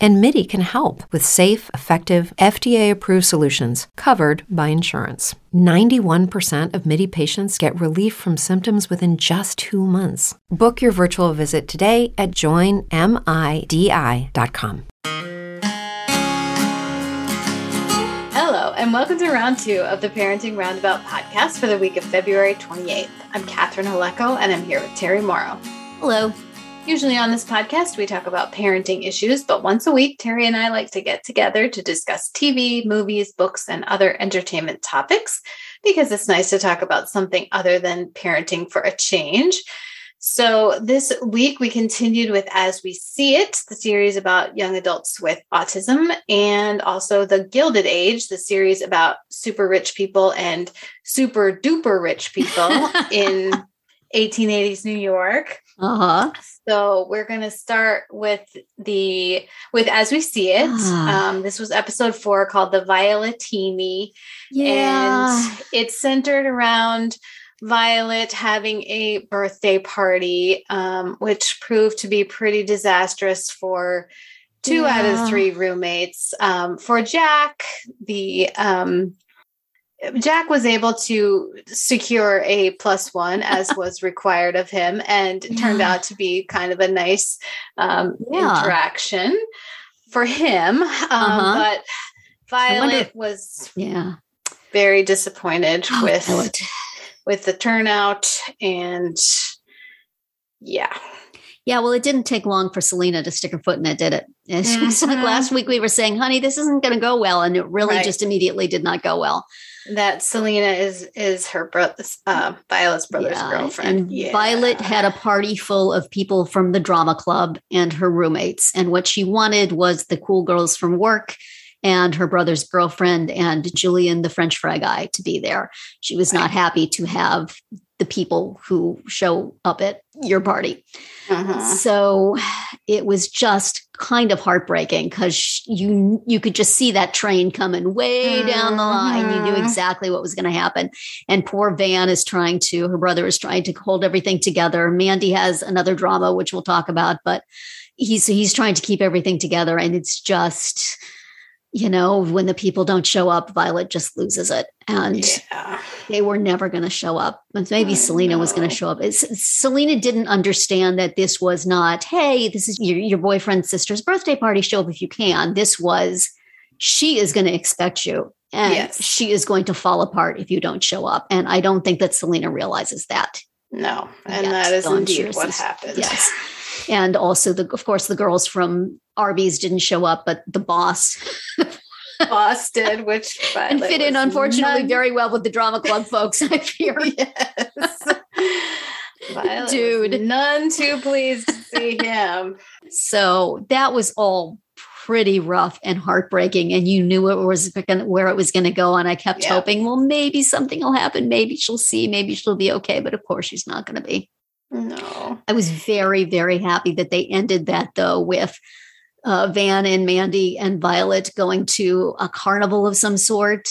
And MIDI can help with safe, effective, FDA approved solutions covered by insurance. 91% of MIDI patients get relief from symptoms within just two months. Book your virtual visit today at joinmidi.com. Hello, and welcome to round two of the Parenting Roundabout podcast for the week of February 28th. I'm Catherine Holecko, and I'm here with Terri Mauro. Hello. Usually on this podcast, we talk about parenting issues, but once a week, Terri and I like to get together to discuss TV, movies, books, and other entertainment topics because it's nice to talk about something other than parenting for a change. So, this week we continued with As We See It, the series about young adults with autism, and also The Gilded Age, the series about super rich people and super duper rich people in 1880s New York. Uh-huh. So we're going to start with the with as we see it. Ah. Um, this was episode four called the Violetini, Yeah. and it's centered around Violet having a birthday party, um, which proved to be pretty disastrous for two out of three roommates. Um, for Jack, the um, Jack was able to secure a plus one as was required of him, and it turned out to be kind of a nice um, Yeah. interaction for him. Um, Uh-huh. But I wonder- Violet was yeah. very disappointed Oh, with Violet. with the turnout, and yeah, Yeah, well, it didn't take long for Selena to stick her foot in it, did it? It's just like Mhm. last week we were saying, honey, this isn't going to go well. And it really Right. just immediately did not go well. That Selena is is her brother's uh, Violet's brother's Yeah, girlfriend. And yeah. Violet had a party full of people from the drama club and her roommates. And what she wanted was the cool girls from work and her brother's girlfriend and Julian, the French fry guy, to be there. She was not happy to have the people who show up at your party. Uh-huh. So it was just kind of heartbreaking because you you could just see that train coming way down the line. You knew Mhm. exactly what was going to happen. And poor Van is trying to, her brother is trying to hold everything together. Mandy has another drama, which we'll talk about, but he's he's trying to keep everything together. And it's just, you know, when the people don't show up, Violet just loses it. And Yeah. they were never going to show up. But Maybe I Selena was going to show up. It's, Selena didn't understand that this was not, hey, this is your, your boyfriend's sister's birthday party. Show up if you can. This was, she is going to expect you. And Yes. she is going to fall apart if you don't show up. And I don't think that Selena realizes that. No, and Yet, that is I'm indeed what happened. Yes. And also, the of course, the girls from Arby's didn't show up, but the boss Boss did, which and fit in, unfortunately, none- very well with the drama club folks, I fear. yes. Violet Dude. none too pleased to see him. So that was all pretty rough and heartbreaking. And you knew it was gonna, where it was going to go. And I kept Yeah. hoping, well, maybe something will happen. Maybe she'll see. Maybe she'll be okay. But of course, she's not going to be. No. I was very, very happy that they ended that though with uh, Van and Mandy and Violet going to a carnival of some sort.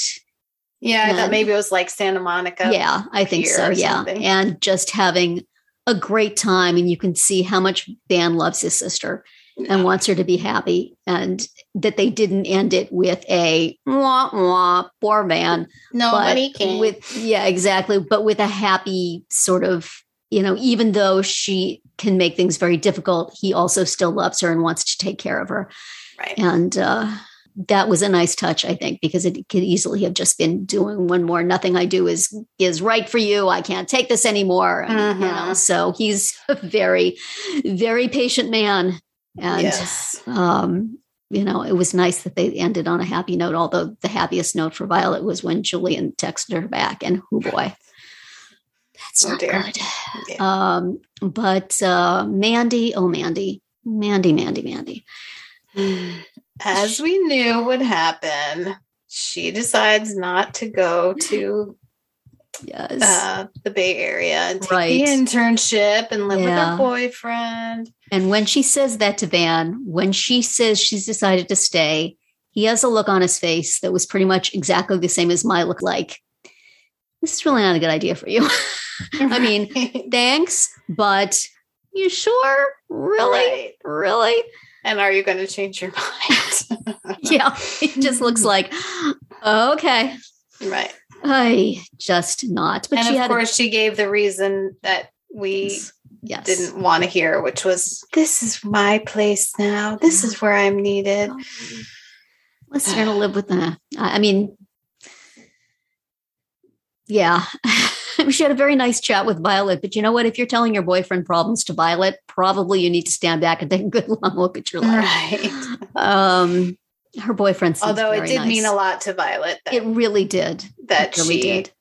Yeah, I thought maybe it was like Santa Monica. yeah, I think so. Yeah. something. And just having a great time. And you can see how much Van loves his sister. and wants her to be happy and that they didn't end it with a wah wah poor man Nobody but with yeah exactly but with a happy sort of you know even though she can make things very difficult he also still loves her and wants to take care of her right. and uh that was a nice touch i think because it could easily have just been doing one more nothing i do is is right for you i can't take this anymore and, you know Mhm. so he's a very very patient man and yes. um, you know, it was nice that they ended on a happy note. Although the happiest note for Violet was when Julian texted her back, and oh boy, that's Oh, not dear. good. Yeah. Um, but uh, Mandy, oh Mandy, Mandy, Mandy, Mandy. As we knew would happen, she decides not to go to yes. uh, the Bay Area and take Right. the internship and live with her boyfriend. And when she says that to Van, when she says she's decided to stay, he has a look on his face that was pretty much exactly the same as my look like. This is really not a good idea for you. I mean, thanks, but you sure? Really? Right. Really? And are you going to change your mind? Yeah. It just looks like, okay. right. I just not. But and of course, she gave the reason that we yes. didn't want to hear, which was, "This is my place now. This is where I'm needed." Um, let's learn to live with that. I mean, yeah. she had a very nice chat with Violet, but you know what? If you're telling your boyfriend problems to Violet, probably you need to stand back and take a good long look at your life. Right. Um, her boyfriend, Although it did nice. mean a lot to Violet that, It really did. that really she did.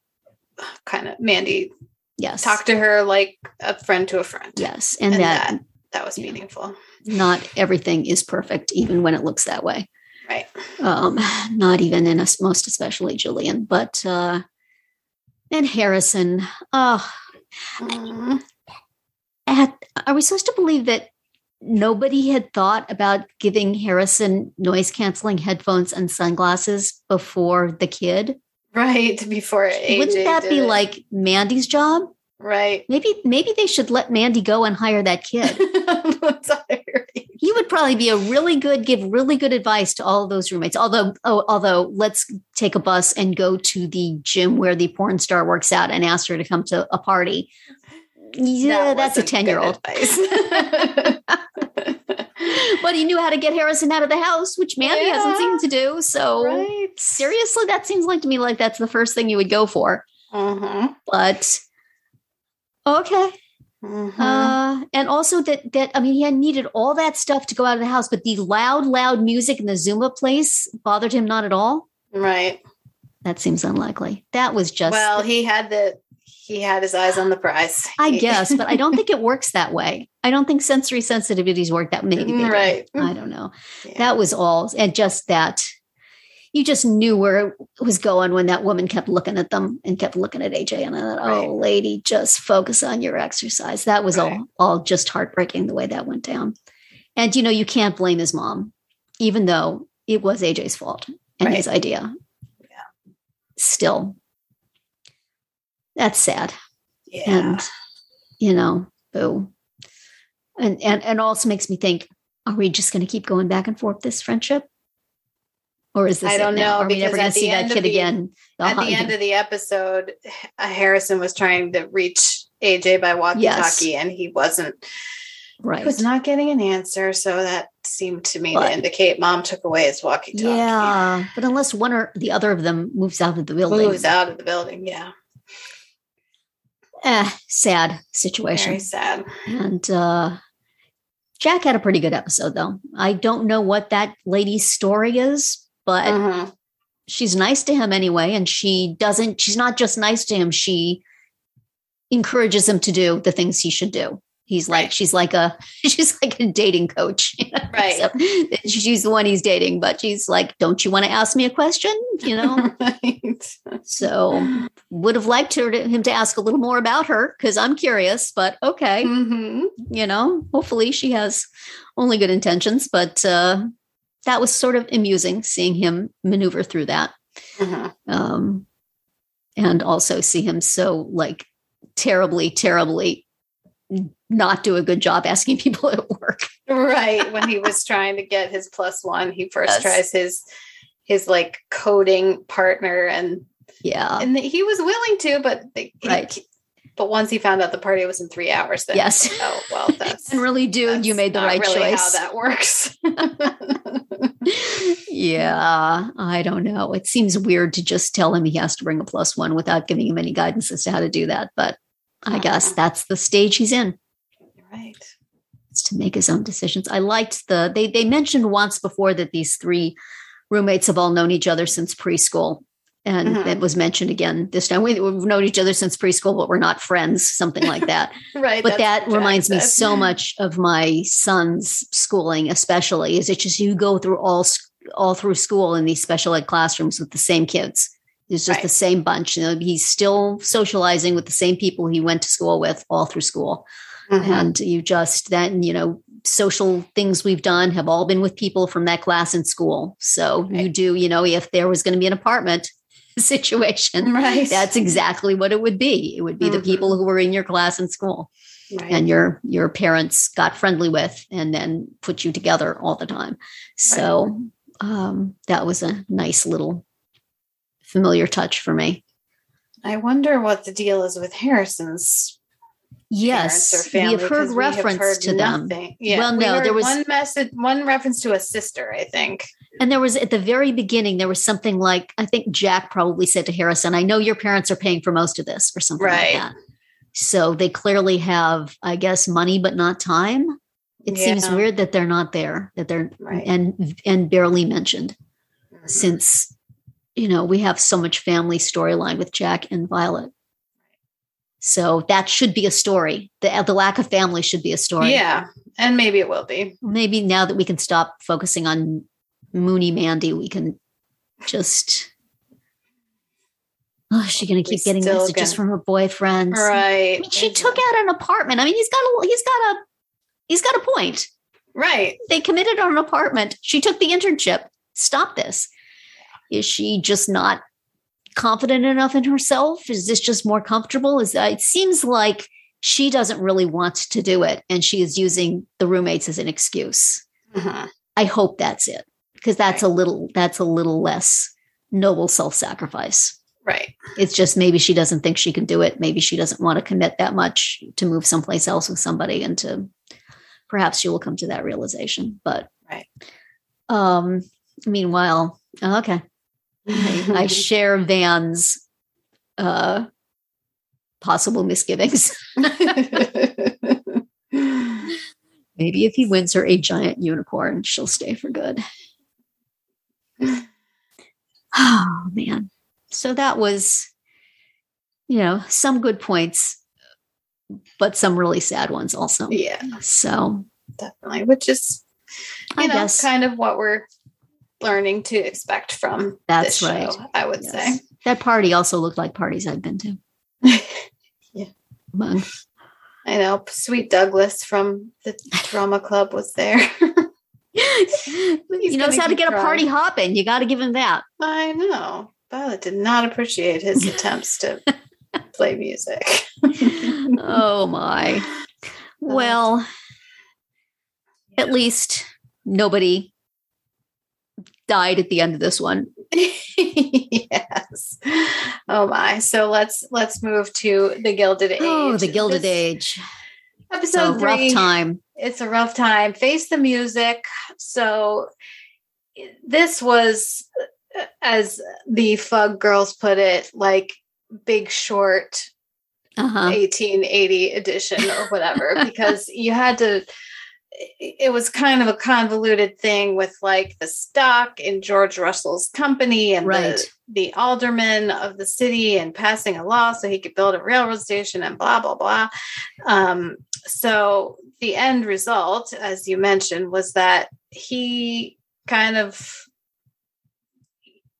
kind of Mandy Yes. talked to her like a friend to a friend. Yes, and, And that, that- That was meaningful. not everything is perfect, even when it looks that way. Right. um, not even in us, most especially Julian, but uh, and Harrison. Oh, Mhm. had, are we supposed to believe that nobody had thought about giving Harrison noise canceling headphones and sunglasses before the kid? Right. Before AJ Wouldn't that be it. like Mandy's job? Right? Maybe maybe they should let Mandy go and hire that kid. He would probably be a really good give really good advice to all those roommates although oh, although let's take a bus and go to the gym where the porn star works out and ask her to come to a party yeah That that's a 10 year old good advice. but he knew how to get harrison out of the house which mandy hasn't Yeah. seemed to do so right. seriously that seems like to me like that's the first thing you would go for Mhm. but okay Mhm. Uh, and also that that I mean, he had needed all that stuff to go out of the house, but the loud, loud music in the Zumba place bothered him not at all. right. That seems unlikely. That was just well, he had the he had his eyes on the prize. I guess, but I don't think it works that way. I don't think sensory sensitivities work that maybe. Right. I don't know. Yeah. That was all, and just that you just knew where it was going when that woman kept looking at them and kept looking at AJ. And I thought, oh, Right. oh, lady, just focus on your exercise. That was Right. all, all just heartbreaking the way that went down. And you know, you can't blame his mom, even though it was AJ's fault and his idea. Yeah. Still, that's sad yeah. and you know boo and and and also makes me think are we just going to keep going back and forth this friendship or is this I don't now? know, are we never going to see that kid the- again At the end of the episode, Harrison was trying to reach AJ by walkie-talkie, and he wasn't. right He was not getting an answer, so that seemed to me But- to indicate mom took away his walkie-talkie. yeah but unless one or the other of them moves out of the building moves out of the building. Yeah, eh, sad situation very sad. and uh jack had a pretty good episode though i don't know what that lady's story is but Mhm. she's nice to him anyway and she doesn't she's not just nice to him she encourages him to do the things he should do he's like Right. she's like a she's like a dating coach Right. Except she's the one he's dating but she's like don't you want to ask me a question you know right. so would have liked her to, him to ask a little more about her because i'm curious but okay Mhm. you know hopefully she has only good intentions but uh that was sort of amusing seeing him maneuver through that Mhm. um, and also see him so like terribly, terribly not do a good job asking people at work. Right. When he was trying to get his plus one, he first Yes. tries his his like coding partner, and Yeah. and he was willing to, but he- Right. But once he found out the party was in three hours, then Yes. oh well, that's And really, dude, you made the not right really choice. How that works? yeah, I don't know. It seems weird to just tell him he has to bring a plus one without giving him any guidance as to how to do that. But I guess Uh-huh. that's the stage he's in. right. is to make his own decisions. I liked the they they mentioned once before that these three roommates have all known each other since preschool. And Mhm. it was mentioned again this time. We, we've known each other since preschool, but we're not friends, something like that. Right. but that reminds me so much of my son's schooling, especially. Is it just you go through all all through school in these special ed classrooms with the same kids, It's just Right. the same bunch. You know, he's still socializing with the same people he went to school with all through school. Mhm. And you just then, you know, social things we've done have all been with people from that class in school. So you do, you know, if there was going to be an apartment situation, Right. that's exactly what it would be. It would be the Mhm. people who were in your class in school Right. and your your parents got friendly with and then put you together all the time. So um, that was a nice little familiar touch for me. I wonder what the deal is with Harrison's Yes, we have heard we have reference heard to them. Yeah. Well, no, heard there was- one message, one reference to a sister, I think. And there was at the very beginning, there was something like I think Jack probably said to Harrison, I know your parents are paying for most of this or something Right. like that. So they clearly have, I guess, money but not time. It seems weird that they're not there, that they're Right. and and barely mentioned Mhm. since you know we have so much family storyline with Jack and Violet. So that should be a story. The the lack of family should be a story. Yeah. And maybe it will be. Maybe now that we can stop focusing on Mooney Mandy, we can just Oh, is she gonna keep getting still messages gonna- from her boyfriends? Right. I mean, she took out an apartment. I mean, he's got a he's got a he's got a point. Right. They committed on an apartment. She took the internship. Stop this. Is she just not confident enough in herself? Is this just more comfortable? Is it seems like she doesn't really want to do it, and she is using the roommates as an excuse. Mhm. I hope that's it because that's a little that's a little less noble self-sacrifice. Right. It's just maybe she doesn't think she can do it. Maybe she doesn't want to commit that much to move someplace else with somebody and to perhaps she will come to that realization. But Right. um meanwhile, okay. I, share Van's uh possible misgivings. Maybe if he wins her a giant unicorn, she'll stay for good. Oh man. So that was, you know, some good points, but some really sad ones also. yeah, So definitely. Which is, you I know, guess kind of what we're learning to expect from That's this right. show, I would yes. that party also looked like parties I've been to. yeah. Among I know. Sweet Douglas from the drama club was there. he knows how to get a party hopping. You got to give him that. I know. Violet did not appreciate his attempts to play music. oh my. Well, at least nobody died at the end of this one. yes. Oh my. So let's let's move to the Gilded Age. Oh, the Gilded This Age. It's a Episode rough three. time. It's a rough time. Face the music. So this was, uh, as the Fug girls put it, like Big Short Uh-huh. 1880 edition or whatever because you had to it was kind of a convoluted thing with like the stock in George Russell's company and Right. the, the alderman of the city and passing a law so he could build a railroad station and blah blah blah. Um, so the end result, as you mentioned, was that he kind of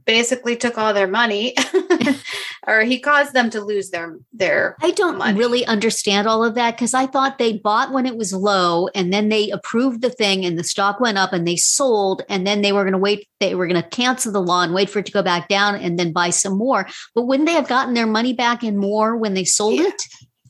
basically took all their money or he caused them to lose their their I don't money. really understand all of that because I thought they bought when it was low and then they approved the thing and the stock went up and they sold and then they were going to wait they were going to cancel the law and wait for it to go back down and then buy some more but wouldn't they have gotten their money back in more when they sold Yeah. it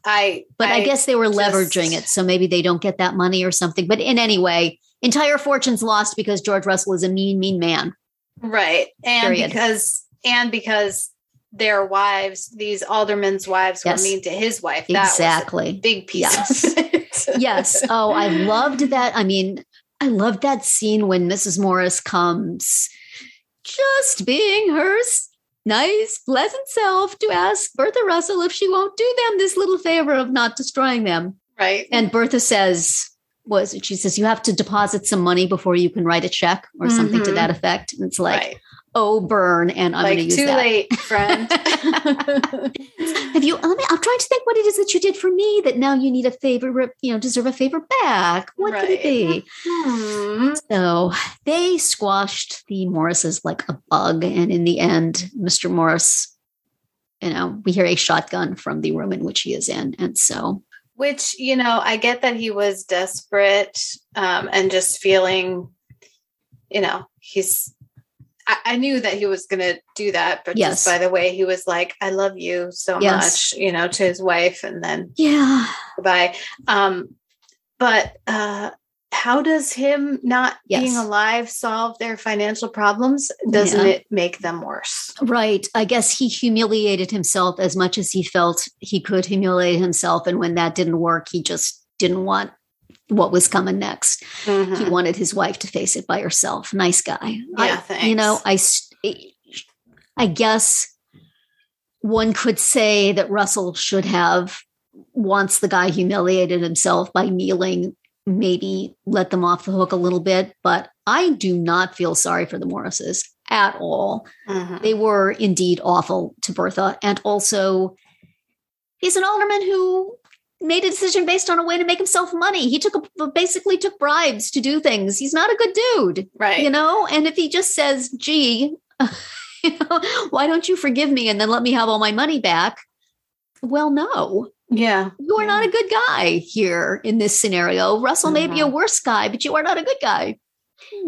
I but I, guess they were just- leveraging it so maybe they don't get that money or something but in any way entire fortunes lost because George Russell is a mean mean man right and Period. because and because their wives these aldermen's wives Yes. were mean to his wife that exactly big piece Yes. yes. Oh, I loved that. I mean, I loved that scene when Mrs. Morris comes just being her nice, pleasant self to ask Bertha Russell if she won't do them this little favor of not destroying them. right And Bertha says, was it? She says, you have to deposit some money before you can write a check or something to Mhm. that effect. And it's like, right oh burn, and I'm like going to use too that. late, friend. Have you? Let me, I'm trying to think what it is that you did for me that now you need a favor. You know, deserve a favor back. What could it Right. be? Hmm. So they squashed the Morrises like a bug, and in the end, Mr. Morris. You know, we hear a shotgun from the room in which he is in, and so Which, you know, I get that he was desperate um, and just feeling, you know, he's. I, I knew that he was going to do that, but Yes. just by the way he was like, "I love you so Yes. much," you know, to his wife, and then yeah, goodbye. Um, but uh, how does him not being alive solve their financial problems? Doesn't Yeah. it make them worse? Right. I guess he humiliated himself as much as he felt he could humiliate himself. And when that didn't work, he just didn't want what was coming next. He Mhm. wanted his wife to face it by herself. Nice guy. Yeah, I, You know, I, I, guess one could say that Russell should have, once the guy humiliated himself by kneeling, maybe let them off the hook a little bit. But I do not feel sorry for the Morrises at all Mhm. they were indeed awful to Bertha. And also, he's an alderman who made a decision based on a way to make himself money. He took a, basically took bribes to do things. He's not a good dude, Right. you know. And if he just says, "Gee, you know, why don't you forgive me and then let me have all my money back?" Well, no, yeah. you are Yeah. not a good guy here in this scenario. Russell may be a worse guy, but you are not a good guy.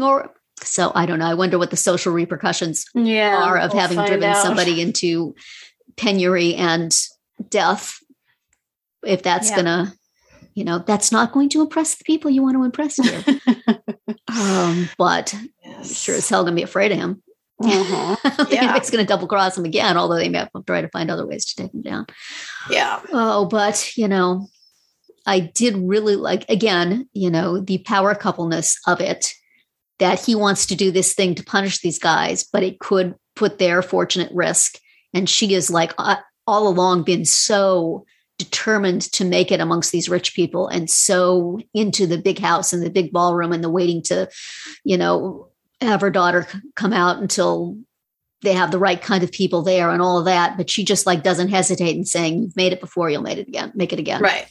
Or so I don't know. I wonder what the social repercussions Yeah. are of we'll having driven out. somebody into penury and death if that's Yeah. gonna you know that's not going to impress the people you want to impress here um, but Yes. sure as hell gonna be afraid of him Mhm. Think Yeah. anybody's gonna double cross him again although they may have to try to find other ways to take him down Yeah. oh but you know i did really like again you know the power coupleness of it that he wants to do this thing to punish these guys but it could put their fortune at risk and she is like uh, all along been so determined to make it amongst these rich people and so into the big house and the big ballroom and the waiting to you know have her daughter come out until they have the right kind of people there and all of that but she just like doesn't hesitate in saying you've made it before you'll make it again make it again Right.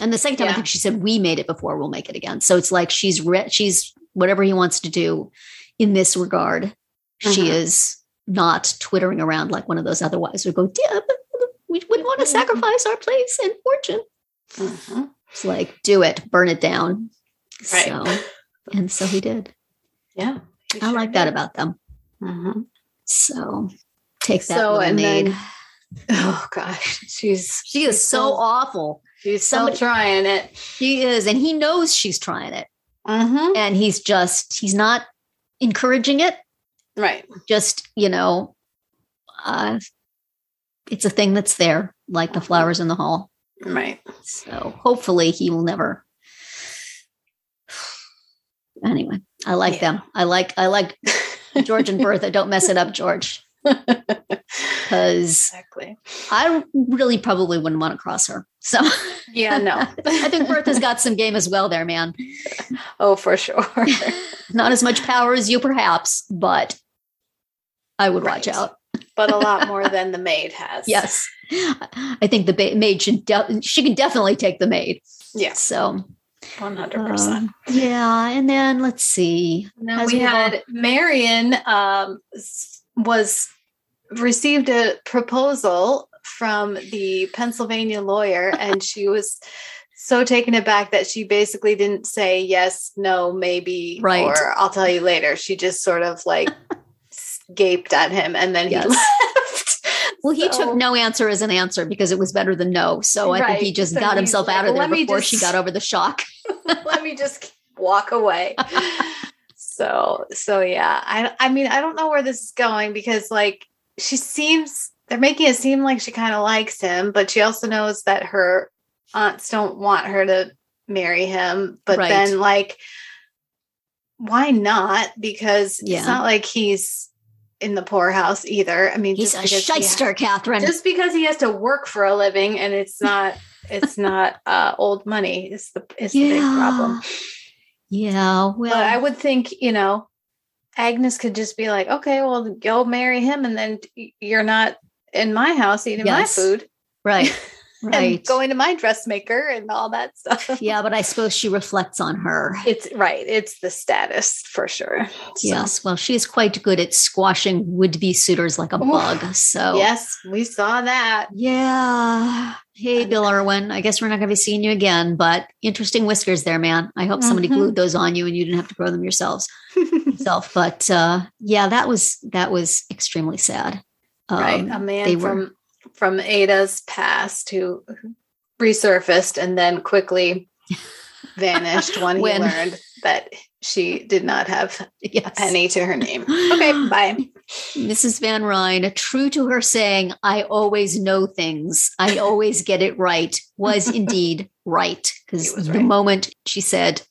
and the second time i think she said we made it before we'll make it again so it's like she's re- she's whatever he wants to do in this regard she Mhm. is not twittering around like one of those otherwise would go yeah but we wouldn't want to sacrifice our place and fortune Mhm. it's like do it burn it down Right. so and so he did Yeah. I sure like that about them Mhm. so take that So, and maid. then- Oh gosh, she's she is she's so still- awful She's somebody- trying it. she is and he knows she's trying it Mm-hmm. and he's just he's not encouraging it Right. just you know uh it's a thing that's there like the flowers in the hall Right. so hopefully he will never anyway i like Yeah. them i like i like george and bertha don't mess it up george because exactly. i really probably wouldn't want to cross her so Yeah. No. i think bertha's got some game as well there man oh, for sure. not as much power as you perhaps but i would watch out but a lot more than the maid has. Yes. I think the ba- maid should, de- she can definitely take the maid. Yes. So, One hundred percent. um, yeah. And then let's see. Then we we've all- had Marian um, was received a proposal from the Pennsylvania lawyer, and she was so taken aback that she basically didn't say yes, no, maybe, Right. or I'll tell you later. She just sort of like gaped at him, and then Yes. Well, he So- took no answer as an answer because it was better than no. So I think he just So got himself out of there "Let me before she got over the shock. let me just walk away. so so yeah. I I mean, I don't know where this is going because like she seems they're making it seem like she kind of likes him, but she also knows that her aunts don't want her to marry him. But Right. then like why not? Because Yeah. it's not like he's in the poorhouse either. I mean, He's just a because he shyster, Catherine. just because he has to work for a living and it's not it's not uh old money is the is the big problem Yeah. Well, but i would think you know Agnes could just be like, okay, well, go marry him, and then you're not in my house eating yes. my food. Right. Right. going to my dressmaker and all that stuff. Yeah, but I suppose she reflects on her. It's right. It's the status for sure. So. Yes. Well, she's quite good at squashing would be suitors like a Ooh. bug. So, yes, we saw that. Yeah. Hey, Bill Irwin. I guess we're not going to be seeing you again, but interesting whiskers there, man. I hope somebody mm-hmm. glued those on you and you didn't have to grow them yourselves. yourself. But uh, yeah, that was that was extremely sad. Um, right. A man from were, from Ada's past who resurfaced and then quickly vanished when, when, he learned that she did not have yes. a penny to her name. Okay, bye. Mrs. Van Rhijn, true to her saying, I always know things, I always get it right, was indeed right. Because the right. moment she said,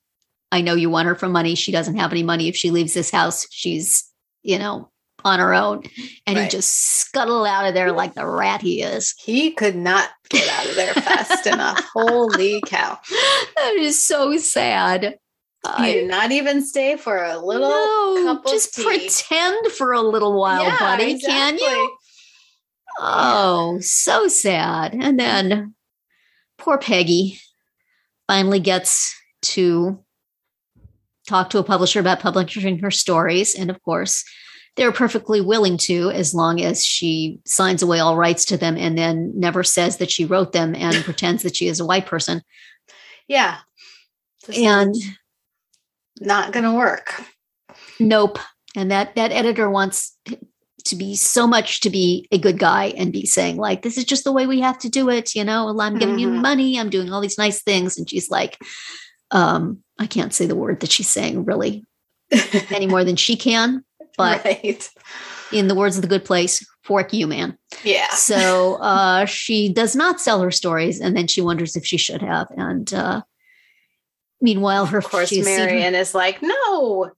I know you want her for money, she doesn't have any money. If she leaves this house, she's, you know, on her own. And right. he just scuttled out of there like the rat he is. He could not get out of there fast enough. Holy cow. That is so sad. He did not even stay for a little no, just pretend for a little while, yeah, buddy. Exactly. Can you? Oh, so sad. And then poor Peggy finally gets to talk to a publisher about publishing her stories. And of course, they're perfectly willing to as long as she signs away all rights to them and then never says that she wrote them and pretends that she is a white person. Yeah. and not going to work. Nope. And that that editor wants to be so much to be a good guy and be saying like this is just the way we have to do it, you know, I'm giving mm-hmm. you money, I'm doing all these nice things and she's like um I can't say the word that she's saying really any more than she can but right. in the words of the good place, fork you, man. Yeah. So uh, she does not sell her stories, and then she wonders if she should have. And uh, meanwhile, her of course, Marian is like, no,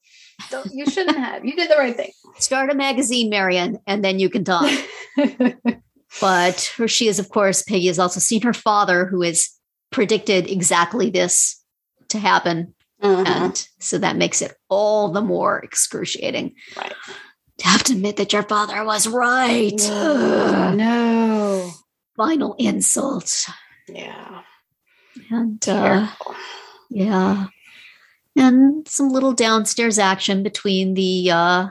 you shouldn't have. You did the right thing. Start a magazine, Marian, and then you can talk. but her, she is, of course, Peggy has also seen her father, who has predicted exactly this to happen Mm-hmm. And so that makes it all the more excruciating. Right. To have to admit that your father was right. No. no. Final insult. Yeah. And uh, yeah. And some little downstairs action between the uh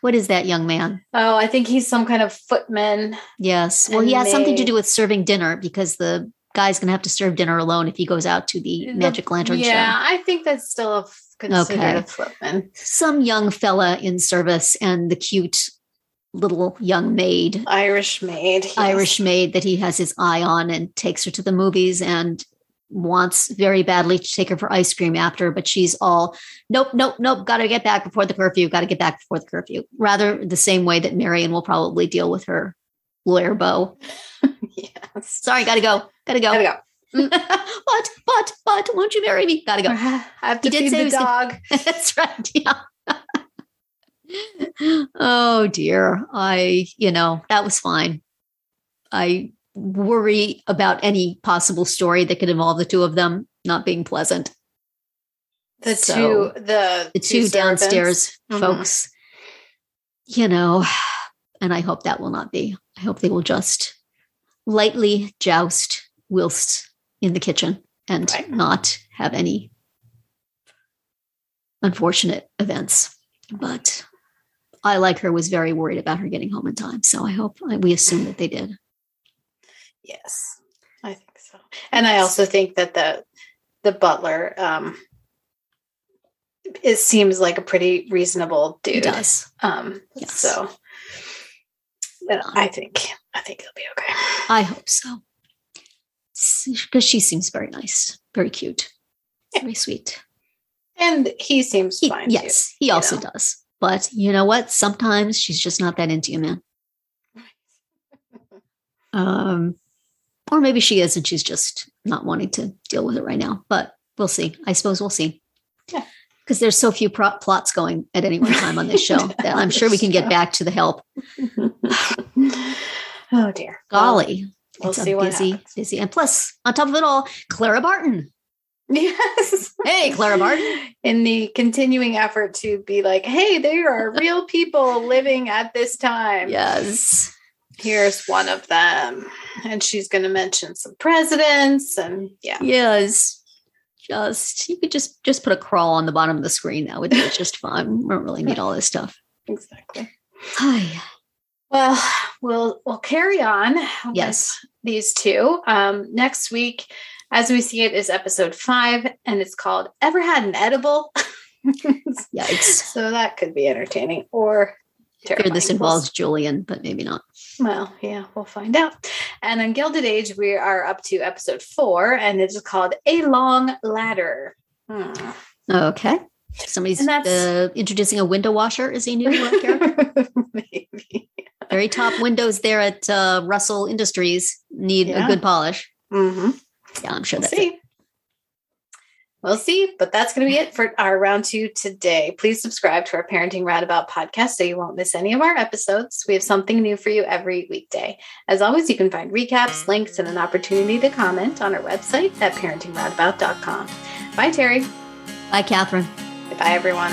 what is that young man? Oh, I think he's some kind of footman. Yes. Well, he has something to do with serving dinner because the guy's going to have to serve dinner alone if he goes out to the, the Magic Lantern yeah, show. Yeah, I think that's still a considered okay. a footman. Some young fella in service and the cute little young maid, Irish maid, yes. Irish maid that he has his eye on and takes her to the movies and wants very badly to take her for ice cream after, but she's all, nope, nope, nope, got to get back before the curfew, got to get back before the curfew. Rather the same way that Marian will probably deal with her lawyer beau. yes. Sorry, got to go. Gotta go. Gotta go. But, but, but, won't you marry me? Gotta go. I have to he feed the dog. That's right. Yeah. oh dear. I, you know, that was fine. I worry about any possible story that could involve the two of them not being pleasant. The so, two, the, the two, two downstairs mm-hmm. folks, you know, and I hope that will not be. I hope they will just lightly joust whilst in the kitchen and right. not have any unfortunate events. But I, like her, was very worried about her getting home in time. So I hope we assume that they did. Yes, I think so. And I also think that the the butler um, it seems like a pretty reasonable dude. He does. Um, yes. So I think I think it'll be okay. I hope so because she seems very nice, very cute, yeah. very sweet. And he seems he, fine. Yes, too, he also know? does. But you know what? Sometimes she's just not that into you, man. um, or maybe she is, and she's just not wanting to deal with it right now. But we'll see. I suppose we'll see. Yeah. Because there's so few pro- plots going at any one time on this show that I'm sure we can get back to the help. oh dear. Golly. We'll it's see what busy, happens. busy. And plus, on top of it all, Clara Barton. Yes. Hey, Clara Barton. In the continuing effort to be like, hey, there are real people living at this time. Yes. Here's one of them. And she's going to mention some presidents and yeah. Yes. Just you could just just put a crawl on the bottom of the screen. That would be just fun. We don't really need all this stuff. Exactly. Hi. Well, we'll we'll carry on. Yes. These two. Um, next week, as we see it, is episode five, and it's called "Ever Had an Edible." Yikes. so that could be entertaining or I fear this involves Julian, but maybe not. Well, yeah, we'll find out. And on Gilded Age, we are up to episode four, and it is called A Long Ladder. Hmm. Okay. Somebody's uh, introducing a window washer Is a new uh, character. Maybe. Very top windows there at uh, Russell Industries need Yeah. a good polish. hmm Yeah, I'm sure We'll that's see. it. We'll see, but that's going to be it for our round two today. Please subscribe to our Parenting Roundabout podcast so you won't miss any of our episodes. We have something new for you every weekday. As always, you can find recaps, links, and an opportunity to comment on our website at parentingroundabout.com. Bye, Terri. Bye, Catherine. Bye, everyone.